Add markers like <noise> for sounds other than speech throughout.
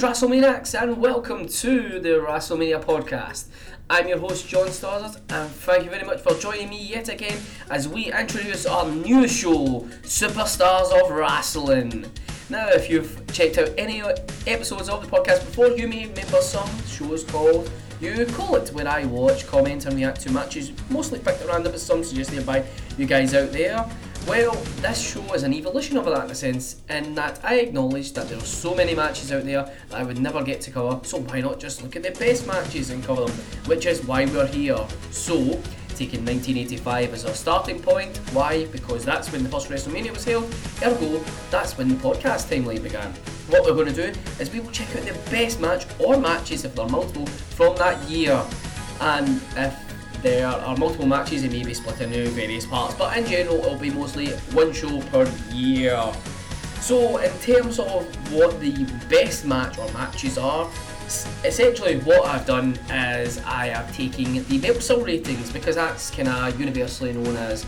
Greetings, WrestleManiacs, and welcome to the WrestleMania podcast. I'm your host, John Stoddard, and thank you very much for joining me yet again as we introduce our new show, Superstars of Wrestling. Now, if you've checked out any episodes of the podcast before, you may remember some shows called You Call It, where I watch, comment, and react to matches, mostly picked at random, but some suggested by you guys out there. Well, this show is an evolution of that in a sense, in that I acknowledge that there are so many matches out there that I would never get to cover, so why not just look at the best matches and cover them, which is why we're here. So, taking 1985 as our starting point. Why? Because that's when the first WrestleMania was held, ergo, that's when the podcast timeline began. What we're going to do is we will check out the best match or matches, if there are multiple, from that year. And if there are multiple matches, it may be split into various parts, but in general, it'll be mostly one show per year. So, in terms of what the best match or matches are, essentially what I've done is I have taken the Meltzer ratings because that's kind of universally known as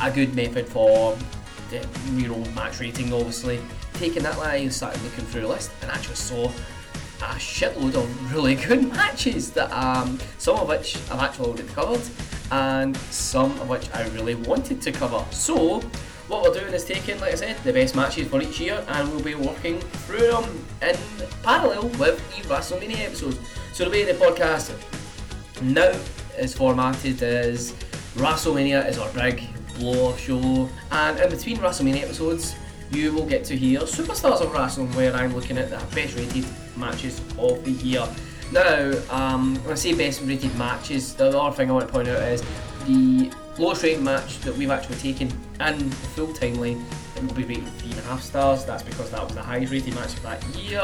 a good method for the real match rating, obviously. Taking that line and started looking through the list and actually saw a shitload of really good <laughs> matches that um, some of which I've actually already covered and some of which I really wanted to cover. So what we're doing is taking, like I said, the best matches for each year and we'll be working through them in parallel with the WrestleMania episodes. So the way the podcast now is formatted is WrestleMania is our big blow show and in between WrestleMania episodes you will get to hear Superstars of Wrestling, where I'm looking at the best rated matches of the year. Now, um, when I say best rated matches, the other thing I want to point out is the lowest rated match that we've actually taken in the full timeline it will be rated three and a half stars. That's because that was the highest rated match of that year.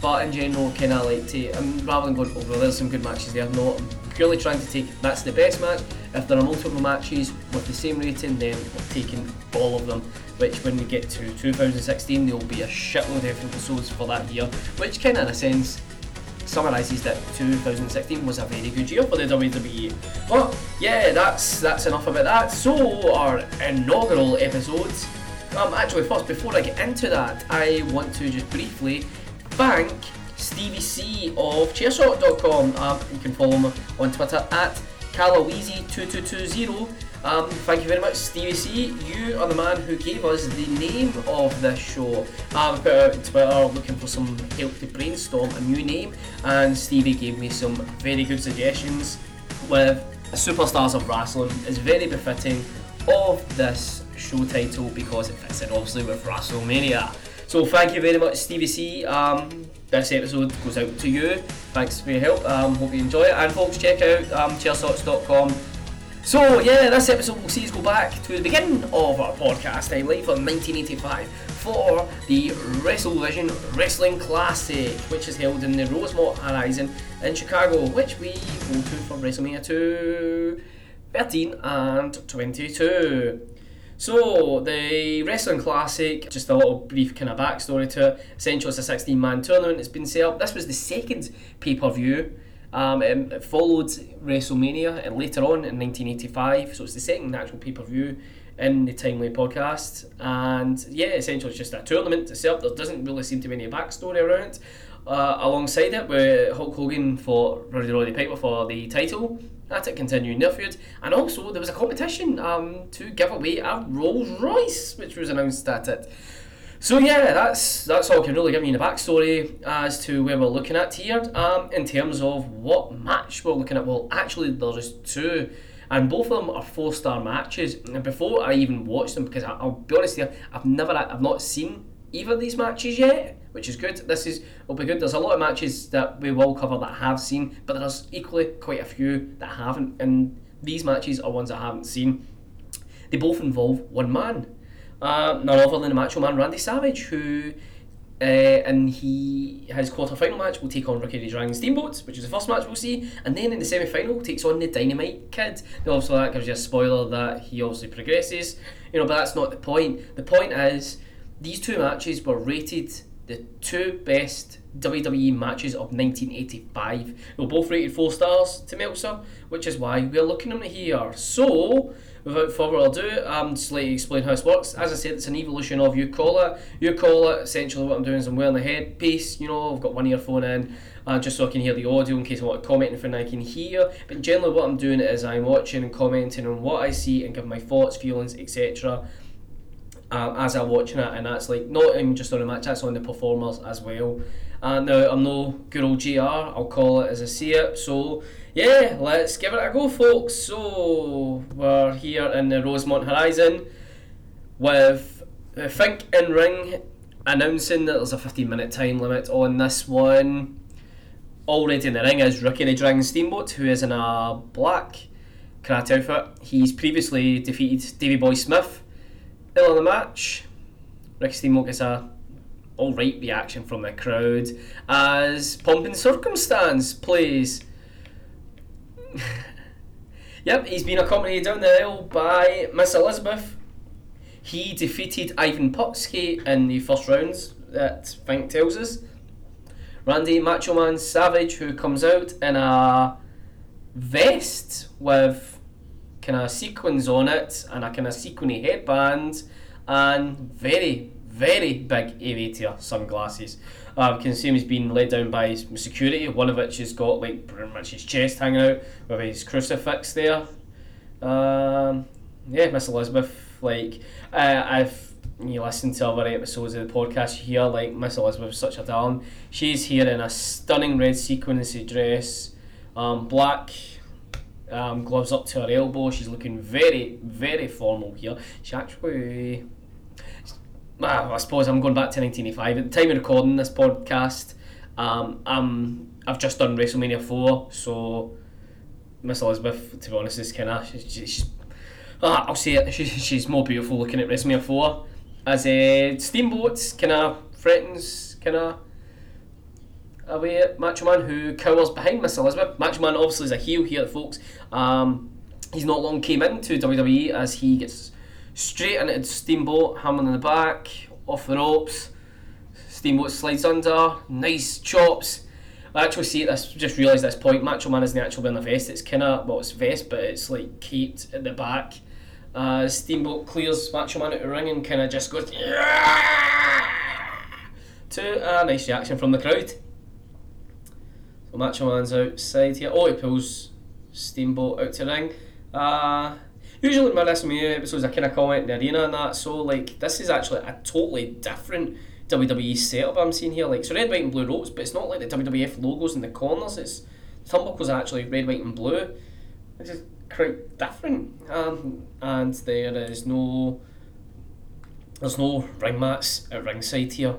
But in general, kind of like to, um, rather than going over, there's some good matches there. No, I'm purely trying to take that's the best match. If there are multiple matches with the same rating, then we're taking all of them which when we get to 2016 there will be a shitload of episodes for that year, which kind of in a sense summarises that 2016 was a very good year for the WWE. But yeah, that's that's enough about that. So our inaugural episodes. Um, actually, first before I get into that, I want to just briefly thank Stevie C of Chairshot.com. Um, you can follow him on Twitter at Calaweezy2220 um, thank you very much, Stevie C. You are the man who gave us the name of this show. Um, put out Twitter looking for some help to brainstorm a new name, and Stevie gave me some very good suggestions. With Superstars of Wrestling is very befitting of this show title because it fits in obviously with WrestleMania. So thank you very much, Stevie C. Um, this episode goes out to you. Thanks for your help. Um, hope you enjoy it. And folks, check out um, chairshot.com so yeah, this episode will see us go back to the beginning of our podcast timeline from 1985 for the WrestleVision Wrestling Classic, which is held in the Rosemont Horizon in Chicago, which we go to for WrestleMania 2, 13 and 22. So the Wrestling Classic, just a little brief kind of backstory to it. Essentially, it's a 16 man tournament. It's been set up. This was the second pay per view um, it followed WrestleMania and later on in 1985, so it's the second actual pay per view in the Timely podcast. And yeah, essentially it's just a tournament itself. There doesn't really seem to be any backstory around it. Uh, alongside it, where Hulk Hogan fought Roddy Roddy Piper for the title. At it continuing feud, and also there was a competition um, to give away a Rolls Royce, which was announced at it. So yeah, that's that's all I can really give you in the backstory as to where we're looking at here. Um, in terms of what match we're looking at, well, actually there's two, and both of them are four star matches. And before I even watch them, because I'll be honest here, I've never, I've not seen either of these matches yet, which is good. This is will be good. There's a lot of matches that we will cover that I have seen, but there's equally quite a few that I haven't, and these matches are ones I haven't seen. They both involve one man. Uh, none other than the Macho Man Randy Savage, who uh, and he his quarter final match will take on Ricky Dragon Steamboat, which is the first match we'll see, and then in the semi final takes on the Dynamite Kid. Now, obviously, that gives you a spoiler that he obviously progresses, you know, but that's not the point. The point is these two matches were rated the two best WWE matches of 1985. They were both rated four stars to Meltzer, which is why we're looking at them here. So without further ado, I'm just like to explain how this works. As I said, it's an evolution of you call it. You call it. Essentially, what I'm doing is I'm wearing the headpiece. You know, I've got one earphone in, uh, just so I can hear the audio in case I want to comment anything I can hear. But generally, what I'm doing is I'm watching and commenting on what I see and giving my thoughts, feelings, etc. Um, as I'm watching it, and that's like not even just on the match, that's on the performers as well. And now I'm no good old GR, I'll call it as I see it. So yeah, let's give it a go, folks. So we're here in the Rosemont Horizon with Fink in Ring announcing that there's a 15 minute time limit on this one. Already in the ring is Ricky the Dragon Steamboat, who is in a black karate outfit. He's previously defeated Davey Boy Smith ill on the match. Ricky Steamboat gets a alright reaction from the crowd as Pomp and Circumstance plays. <laughs> yep, he's been accompanied down the aisle by Miss Elizabeth. He defeated Ivan Putski in the first rounds, that Fink tells us. Randy Macho Man Savage, who comes out in a vest with kind of sequins on it and a kind of sequiny headband and very, very big aviator sunglasses. Uh, can see him he's been led down by security, one of which has got like pretty much his chest hanging out with his crucifix there. Um, yeah, Miss Elizabeth, like, uh, I've you listen to other episodes of the podcast, you hear like Miss Elizabeth such a darling. She's here in a stunning red sequence dress, um, black um, gloves up to her elbow. She's looking very, very formal here. She actually, well, I suppose I'm going back to 1985. At the time of recording this podcast, um, um, I've just done WrestleMania 4, so Miss Elizabeth, to be honest, is kind of, she, she's, ah, I'll say it, <laughs> she, she's more beautiful looking at WrestleMania 4. As a uh, Steamboat kind of threatens, kind of away at Macho Man, who cowers behind Miss Elizabeth. Macho Man obviously is a heel here, folks. Um, he's not long came into WWE as he gets straight into Steamboat, hammer in the back, off the ropes. Steamboat slides under, nice chops. I actually see this, just realised this point. Macho Man isn't actually wearing a vest, it's kind of, well, it's vest, but it's like caped at the back. Uh, Steamboat clears Macho Man out of the ring and kind of just goes to a nice reaction from the crowd. So Macho Man's outside here. Oh, he pulls Steamboat out to ring. Uh, usually my WrestleMania episodes, I kind of comment in the arena and that. So like, this is actually a totally different WWE setup I'm seeing here. Like, so red, white, and blue ropes, but it's not like the WWF logos in the corners. It's are actually red, white, and blue. It's just quite different. Um, and there is no, there's no ring mats at ringside here.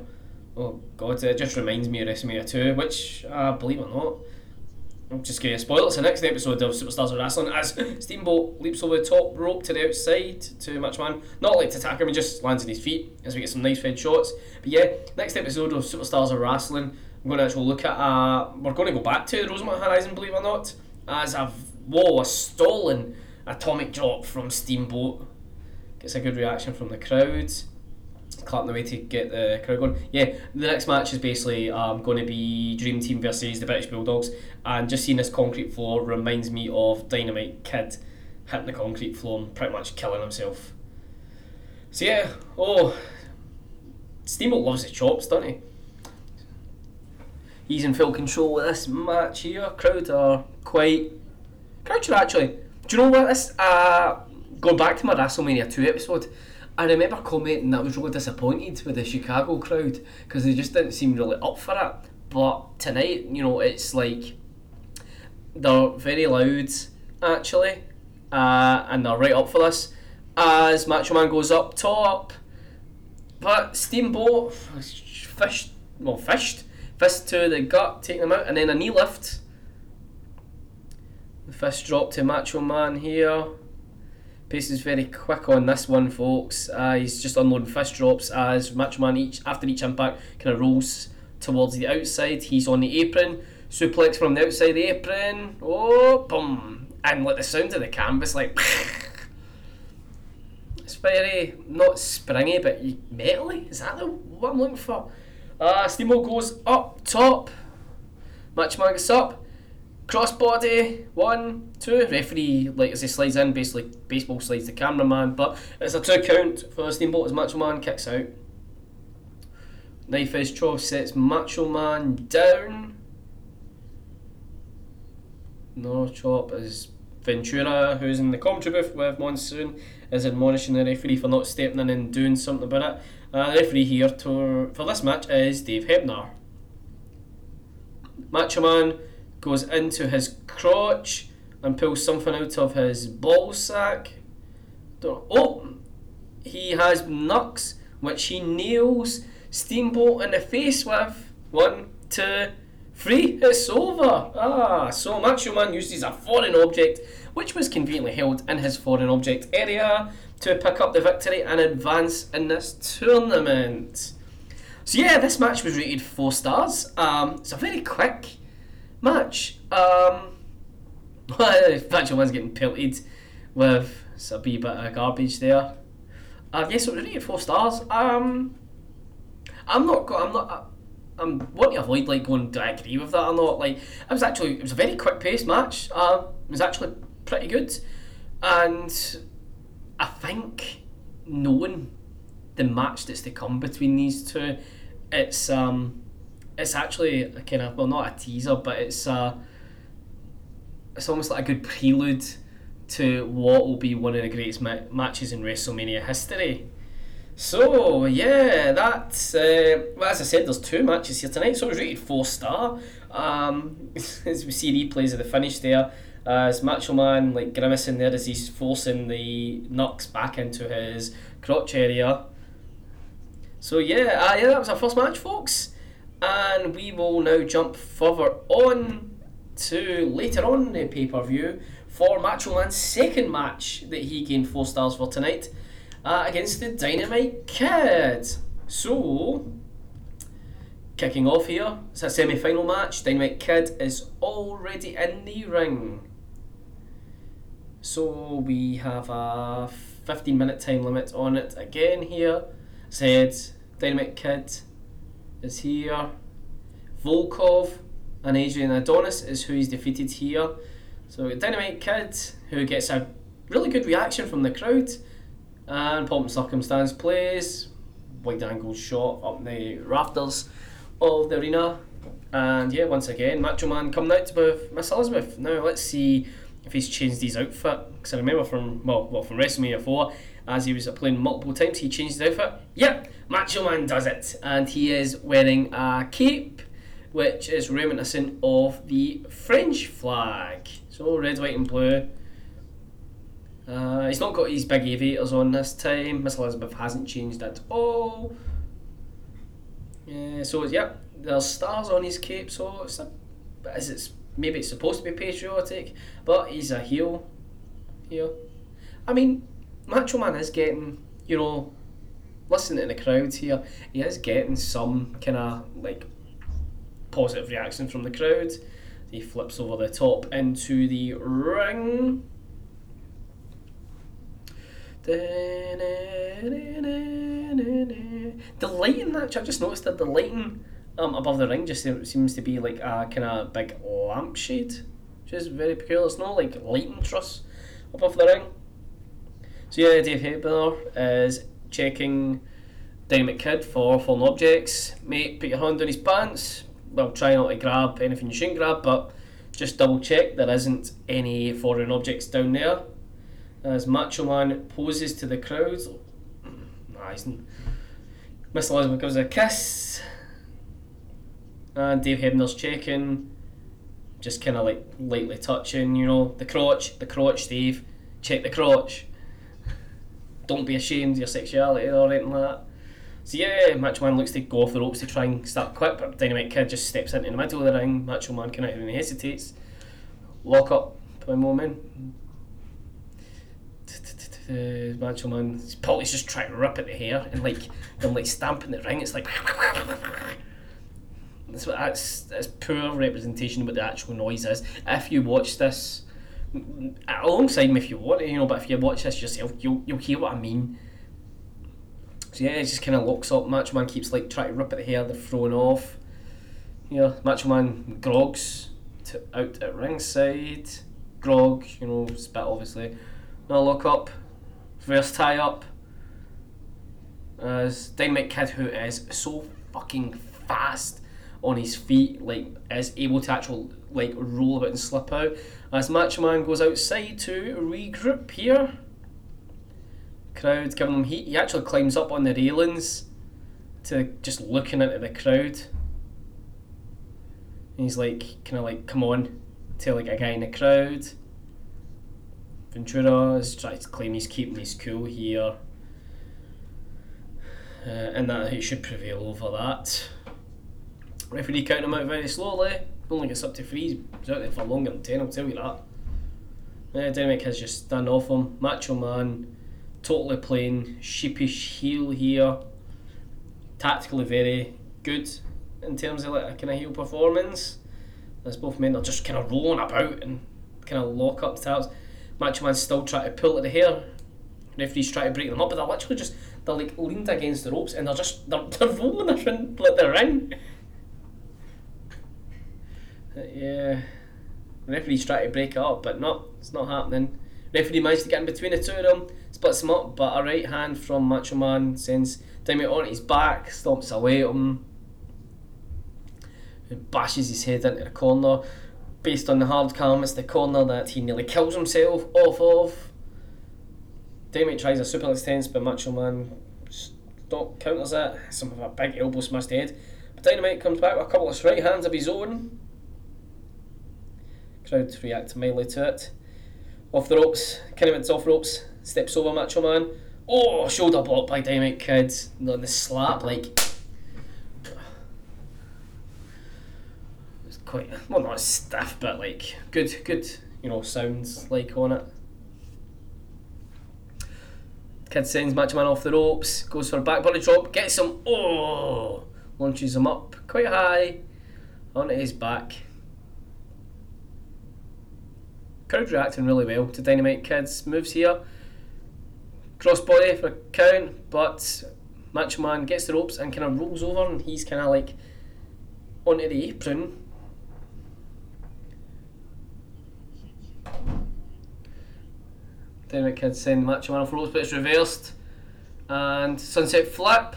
Oh god, it just reminds me of WrestleMania 2, which, uh, believe it or not, I'm just going to spoil it. it's the next episode of Superstars of Wrestling as Steamboat leaps over the top rope to the outside to Macho Man. Not like to attack him, he just lands on his feet as we get some nice fed shots. But yeah, next episode of Superstars of Wrestling, I'm going to actually look at, uh, we're going to go back to the Rosemont Horizon, believe it or not, as a, whoa, a stolen atomic drop from Steamboat. Gets a good reaction from the crowd clapping away to get the crowd going. Yeah, the next match is basically um, going to be Dream Team versus the British Bulldogs, and just seeing this concrete floor reminds me of Dynamite Kid hitting the concrete floor and pretty much killing himself. So yeah, oh, Steamboat loves his chops, doesn't he? He's in full control with this match here. Crowd are quite. Crowd are actually. Do you know what this? Uh, going back to my WrestleMania 2 episode, I remember commenting that I was really disappointed with the Chicago crowd because they just didn't seem really up for it. But tonight, you know, it's like they're very loud actually, uh, and they're right up for this. As Macho Man goes up top, but Steamboat fished, well, fished, fist to the gut, taking them out, and then a knee lift. The fist drop to Macho Man here. Pace is very quick on this one, folks. Uh, he's just unloading fist drops as Macho Man each after each impact kind of rolls towards the outside. He's on the apron, suplex from the outside the apron. Oh, boom! And like the sound of the canvas, like <laughs> it's very not springy but metally. Is that the what I'm looking for? Uh, Steamboat goes up top. Matchman Man gets up. Crossbody, one, two. Referee, like as he slides in, basically baseball slides the cameraman, but it's a two count for Steamboat as Macho Man kicks out. Knife edge choke sets Macho Man down. No chop is Ventura, who's in the commentary booth with Monsoon, is admonishing the referee for not stepping in and doing something about it. Uh, the referee here to, for this match is Dave Hebner. Macho Man goes into his crotch and pulls something out of his ball sack. Oh, he has knucks, which he nails Steamboat in the face with. One, two, three. It's over. Ah, so Macho Man uses a foreign object, which was conveniently held in his foreign object area, to pick up the victory and advance in this tournament. So yeah, this match was rated four stars. Um, it's a very quick match. Um, <laughs> Macho Man's getting pelted with a wee bit of garbage there. Uh, yes, it was rated four stars. Um, I'm not. I'm not. Uh, I'm wanting to avoid like going. Do I agree with that or not? Like, it was actually. It was a very quick paced match. Uh, it was actually pretty good, and I think knowing the match that's to come between these two, it's um, it's actually a kind of well not a teaser, but it's uh, it's almost like a good prelude to what will be one of the greatest ma- matches in WrestleMania history. So yeah, that's uh, well as I said, there's two matches here tonight, so it was rated four star. Um, <laughs> as we see replays of the finish there, uh, as Macho Man like grimacing there as he's forcing the knucks back into his crotch area. So yeah, uh, yeah, that was our first match, folks, and we will now jump further on to later on the pay per view for Macho Man's second match that he gained four stars for tonight uh, against the Dynamite Kid. So, kicking off here, it's a semi final match. Dynamite Kid is already in the ring. So, we have a 15 minute time limit on it again here. Said Dynamite Kid is here. Volkoff and Adrian Adonis is who he's defeated here. So, Dynamite Kid, who gets a really good reaction from the crowd and Pomp Circumstance plays. Wide angle shot up the rafters of the arena. And yeah, once again, Macho Man coming out with Miss Elizabeth. Now let's see if he's changed his outfit. Because I remember from well, well from WrestleMania 4, as he was playing multiple times, he changed his outfit. Yep, Macho Man does it. And he is wearing a cape, which is reminiscent of the French flag. So red, white, and blue. Uh, he's not got his big aviators on this time. Miss Elizabeth hasn't changed at all. Yeah, so yep, there's stars on his cape. So it's a, as it's maybe it's supposed to be patriotic, but he's a heel. Here, I mean, Macho Man is getting you know, listening to the crowds here. He is getting some kind of like positive reaction from the crowd. He flips over the top into the ring. The lighting, actually, I just noticed that the lighting um, above the ring just seems to be like a kind of big lampshade, which is very peculiar. It's not like lighting truss above the ring. So yeah, Dave Hebner is checking Dynamite Kid for fallen objects. Mate, put your hand on his pants. Well, try not to grab anything you shouldn't grab, but just double check there isn't any foreign objects down there as Macho Man poses to the crowd. Nice. Miss Elizabeth gives a kiss. And Dave Hebner's checking. Just kind of like lightly touching, you know, the crotch, the crotch, Dave. Check the crotch. Don't be ashamed of your sexuality or anything like that. So yeah, Macho Man looks to go off the ropes to try and start quick, but Dynamite Kid just steps into the middle of the ring. Macho Man kind of hesitates. Lock up by moment Macho Man, Paulie's just trying to rip at the hair and like and like stamping the ring. It's like that's what that's that's poor representation of what the actual noise is. If you watch this alongside me, if you want, you know, but if you watch this yourself, you'll you'll hear what I mean. So yeah, it just kind of locks up. Macho Man keeps like trying to rip at the hair, they're thrown off. You know, Macho Man grogs, to out at ringside. Grog, you know, spit obviously. No lock up. Reverse tie up. As Dynamite Kid, who is so fucking fast on his feet, like is able to actually like roll about and slip out. As Macho Man goes outside to regroup here. Crowd giving him heat. He actually climbs up on the railings to just looking into the crowd. And he's like, kind of like, come on, to like a guy in the crowd. Ventura is trying to claim he's keeping his cool here. Uh, and that he should prevail over that. Referee counting him out very slowly. Only gets up to three. He's out there for longer than ten, I'll tell you that. Uh, Dynamite has just stand off him. Macho Man, totally plain, sheepish heel here. Tactically very good in terms of like a kind of heel performance. As both men are just kind of rolling about and kind of lock up tabs. Macho Man's still trying to pull at the hair. Referee's trying to break them up, but they're literally just they're like leaned against the ropes and they're just they're, <laughs> they're rolling around like they're in. Uh, yeah. Referee's trying to break it up, but not. it's not happening. Referee managed to get in between the two of them, splits them up, but a right hand from Macho Man sends Dynamite on his back, stomps away at him, and bashes his head into the corner. Based on the hard cam, it's the corner that he nearly kills himself off of. Dynamite tries a suplex tense, but Macho Man stop counters it. Some of a big elbow smashed head. But Dynamite comes back with a couple of right hands of his own. Crowd react mildly to it. Off the ropes, Kinnaman's off ropes, steps over Macho Man. Oh, shoulder block by Dynamite Kid. On the slap, like. It's quite, well, not stiff, but like, good, good, you know, sounds like on it. Kid sends Macho Man off the ropes, goes for a back body drop, gets him, oh, launches him up quite high onto his back. Crowd reacting really well to Dynamite Kid's moves here. Crossbody for count, but Macho Man gets the ropes and kind of rolls over, and he's kind of like onto the apron. Dynamite Kid send Macho Man off ropes, but it's reversed. And Sunset Flip.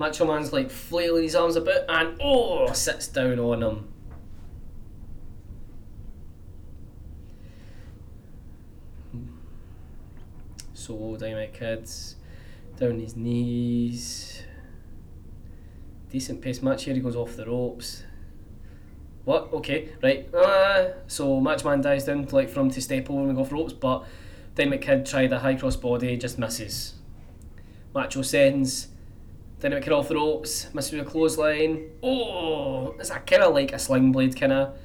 Macho Man's like flailing his arms a bit, and oh, sits down on him. So Dynamite Kid's down his knees. Decent pace match here. He goes off the ropes. What? Okay, right. Uh, so Macho Man dies down to, like for him to step over and go off ropes, but Dynamite Kid tried a high cross body, just misses. Macho sends Dynamite Kid off the ropes, misses with a clothesline. Oh, is a kind of like a sling blade kind of?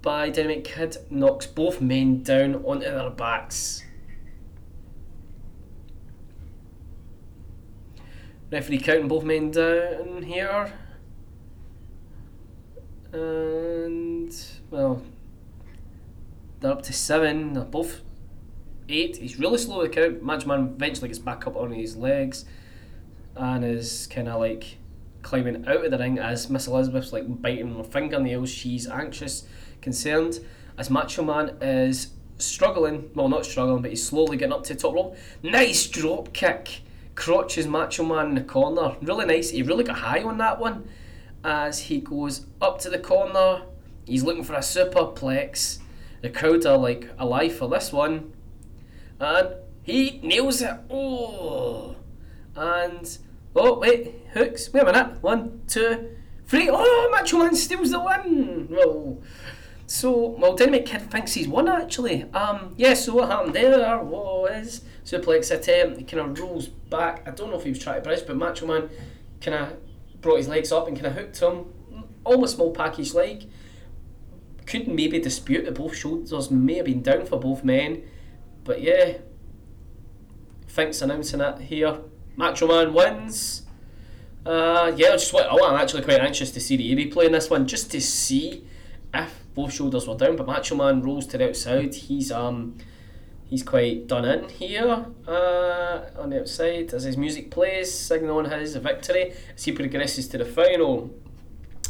By Dynamite Kid knocks both men down onto their backs. Referee counting both men down here. And, well, they're up to seven. They're both eight. He's really slow to count. Macho Man eventually gets back up on his legs and is kind of like climbing out of the ring as Miss Elizabeth's like biting her fingernails. She's anxious, concerned, as Macho Man is struggling. Well, not struggling, but he's slowly getting up to the top rope. Nice drop kick crotches Macho Man in the corner. Really nice. He really got high on that one as he goes up to the corner. He's looking for a superplex. The crowd are like alive for this one. And he nails it. Oh! And, oh, wait, hooks. Wait a minute. One, two, three. Oh, Macho Man steals the win. Well, so, well, Dynamite Kid thinks he's won actually. Um, yeah, so what happened there was suplex attempt. He kind of rolls back. I don't know if he was trying to bridge, but Macho Man kind of brought his legs up and kind of hooked him. Almost small package leg. Could maybe dispute that both shoulders may have been down for both men, but yeah. Finks announcing it here. Macho Man wins. Uh, yeah, I just what oh, I'm actually quite anxious to see the replay in this one, just to see if both shoulders were down. But Macho Man rolls to the outside. He's um he's quite done in here uh, on the outside as his music plays, signaling his victory as he progresses to the final.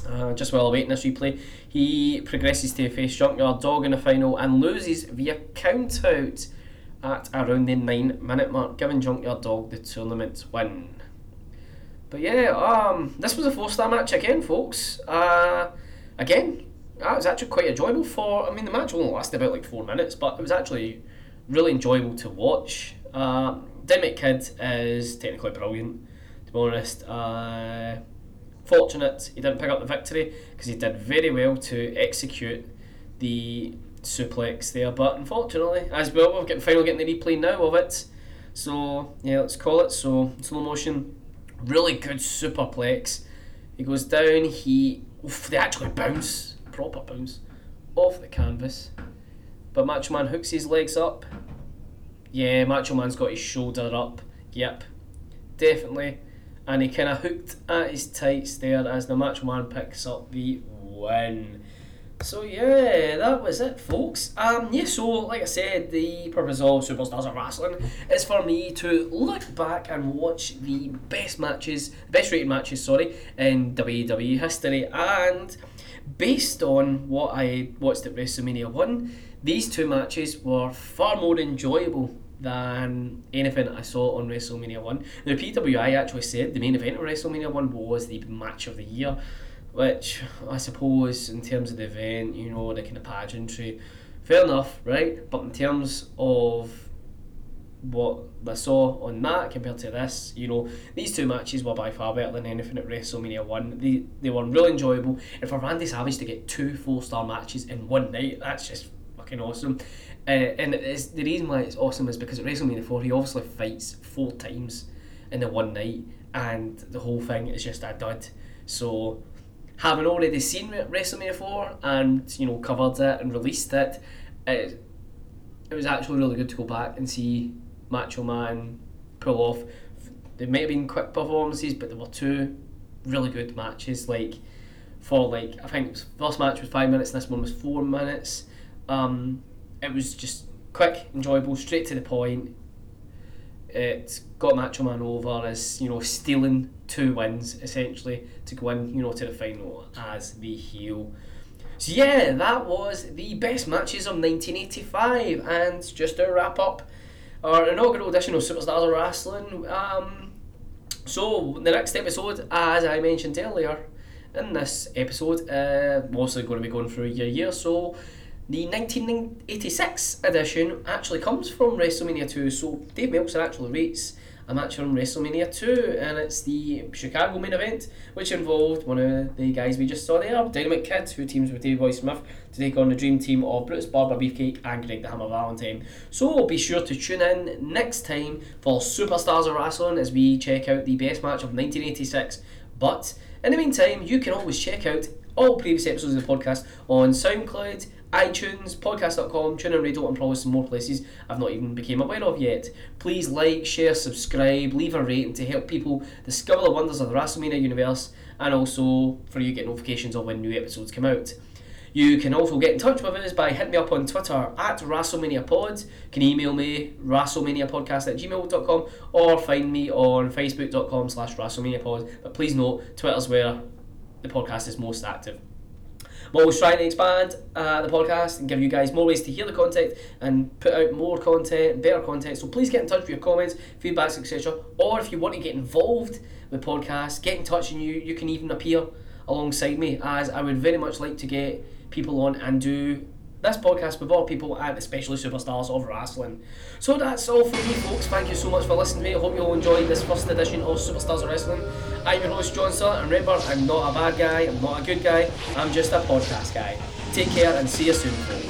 Uh, just while awaiting this replay, he progresses to face Junkyard Dog in the final and loses via count out at around the 9 minute mark, giving Junkyard Dog the tournament win. But yeah, um, this was a four star match again, folks. Uh, again, that was actually quite enjoyable for. I mean, the match only lasted about like four minutes, but it was actually really enjoyable to watch. Uh, Kid is technically brilliant, to be honest. Uh, fortunate he didn't pick up the victory because he did very well to execute the suplex there. But unfortunately, as well, we're getting finally getting the replay now of it. So yeah, let's call it. So slow motion, really good superplex. He goes down. He oof, they actually bounce, proper bounce, off the canvas. But Macho Man hooks his legs up. Yeah, Macho Man's got his shoulder up. Yep, definitely. And he kind of hooked at his tights there as the Macho Man picks up the win. So yeah, that was it, folks. Um, yeah. So like I said, the purpose of Superstars of Wrestling is for me to look back and watch the best matches, best rated matches, sorry, in WWE history, and based on what I watched at WrestleMania One, these two matches were far more enjoyable than anything I saw on WrestleMania 1. The PWI actually said the main event of WrestleMania 1 was the match of the year, which I suppose, in terms of the event, you know, the kind of pageantry, fair enough, right? But in terms of what I saw on that compared to this, you know, these two matches were by far better than anything at WrestleMania 1. They, they were really enjoyable, and for Randy Savage to get two four star matches in one night, that's just fucking awesome. Uh, and it's, the reason why it's awesome is because at WrestleMania 4, he obviously fights four times in the one night, and the whole thing is just a dud. So, having already seen WrestleMania 4 and, you know, covered it and released it, it, it was actually really good to go back and see Macho Man pull off. They might have been quick performances, but there were two really good matches. Like, for like, I think first match was five minutes, and this one was four minutes. Um, it was just quick, enjoyable, straight to the point. It got Macho Man over as you know stealing two wins essentially to go in you know to the final as the heel. So yeah, that was the best matches of 1985, and just to wrap up our inaugural edition of Superstars of Wrestling. Um, so the next episode, as I mentioned earlier, in this episode, uh, mostly going to be going through year year. So the 1986 edition actually comes from WrestleMania 2, so Dave Meltzer actually rates a match from WrestleMania 2, and it's the Chicago main event, which involved one of the guys we just saw there, Dynamite Kid, who teams with Davey Boy Smith to take on the dream team of Brutus Barber Beefcake and Greg the Hammer Valentine. So be sure to tune in next time for Superstars of Wrestling as we check out the best match of 1986. But in the meantime, you can always check out all previous episodes of the podcast on SoundCloud, iTunes, podcast.com, TuneIn Radio, and probably some more places I've not even became aware of yet. Please like, share, subscribe, leave a rating to help people discover the wonders of the WrestleMania universe, and also for you to get notifications of when new episodes come out. You can also get in touch with us by hitting me up on Twitter at WrestleManiaPod. You can email me, WrestleManiaPodcast at gmail.com, or find me on Facebook.com slash WrestleManiaPod. But please note, Twitter's where the podcast is most active. I'm always trying to expand uh, the podcast and give you guys more ways to hear the content and put out more content, better content. So please get in touch with your comments, feedbacks, etc. Or if you want to get involved with podcasts, get in touch and you you can even appear alongside me as I would very much like to get people on and do this podcast with all people and especially superstars of wrestling. So that's all from me, folks. Thank you so much for listening to me. I hope you all enjoyed this first edition of Superstars of Wrestling. I'm your host, John Sutton, and remember, I'm not a bad guy, I'm not a good guy, I'm just a podcast guy. Take care and see you soon, folks.